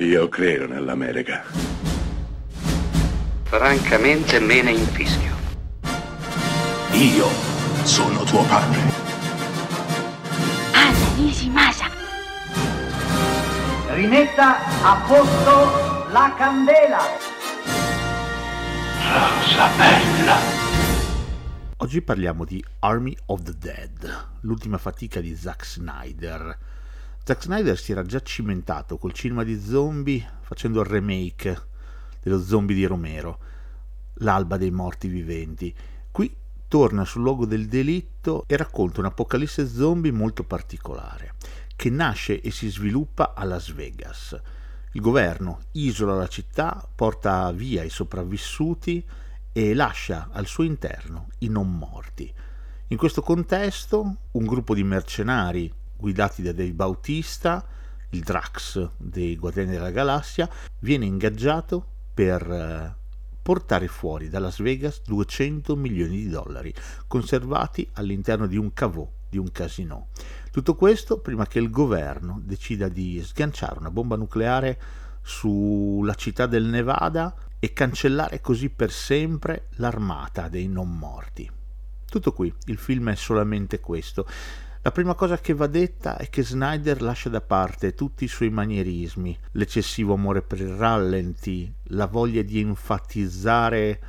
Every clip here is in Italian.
Io credo nell'America. Francamente me ne infischio. Io sono tuo padre. Anna Nishimasa. Rimetta a posto la candela. Rosa bella. Oggi parliamo di Army of the Dead, l'ultima fatica di Zack Snyder. Zack Snyder si era già cimentato col cinema di zombie facendo il remake dello zombie di Romero, L'alba dei morti viventi. Qui torna sul luogo del delitto e racconta un'apocalisse zombie molto particolare, che nasce e si sviluppa a Las Vegas. Il governo isola la città, porta via i sopravvissuti e lascia al suo interno i non morti. In questo contesto, un gruppo di mercenari guidati da Dave Bautista, il Drax dei Guardiani della Galassia, viene ingaggiato per eh, portare fuori da Las Vegas 200 milioni di dollari conservati all'interno di un cavò, di un casino. Tutto questo prima che il governo decida di sganciare una bomba nucleare sulla città del Nevada e cancellare così per sempre l'armata dei non morti. Tutto qui, il film è solamente questo. La prima cosa che va detta è che Snyder lascia da parte tutti i suoi manierismi, l'eccessivo amore per il rallenti, la voglia di enfatizzare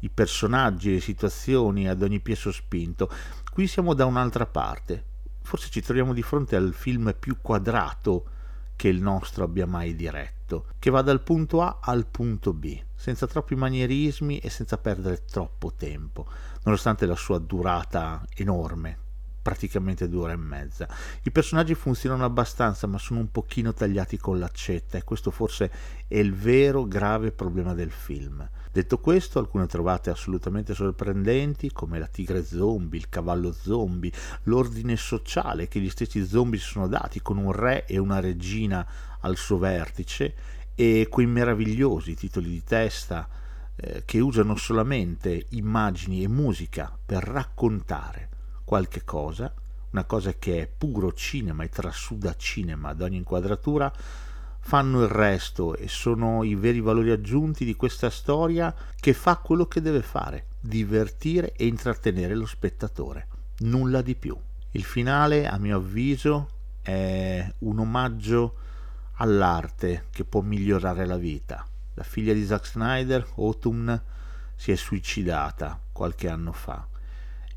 i personaggi le situazioni ad ogni piè sospinto. Qui siamo da un'altra parte. Forse ci troviamo di fronte al film più quadrato che il nostro abbia mai diretto, che va dal punto A al punto B, senza troppi manierismi e senza perdere troppo tempo, nonostante la sua durata enorme, praticamente due ore e mezza. I personaggi funzionano abbastanza, ma sono un pochino tagliati con l'accetta e questo forse è il vero grave problema del film. Detto questo, alcune trovate assolutamente sorprendenti, come la tigre zombie, il cavallo zombie, l'ordine sociale che gli stessi zombie si sono dati con un re e una regina al suo vertice, e quei meravigliosi titoli di testa eh, che usano solamente immagini e musica per raccontare qualche cosa, una cosa che è puro cinema e trasuda cinema ad ogni inquadratura, fanno il resto e sono i veri valori aggiunti di questa storia che fa quello che deve fare, divertire e intrattenere lo spettatore, nulla di più. Il finale, a mio avviso, è un omaggio all'arte che può migliorare la vita. La figlia di Zack Snyder, Autumn, si è suicidata qualche anno fa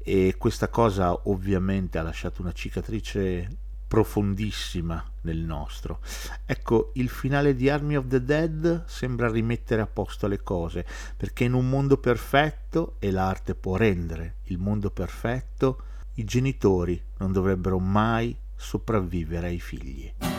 e questa cosa ovviamente ha lasciato una cicatrice profondissima nel nostro. Ecco, il finale di Army of the Dead sembra rimettere a posto le cose, perché in un mondo perfetto, e l'arte può rendere il mondo perfetto, i genitori non dovrebbero mai sopravvivere ai figli.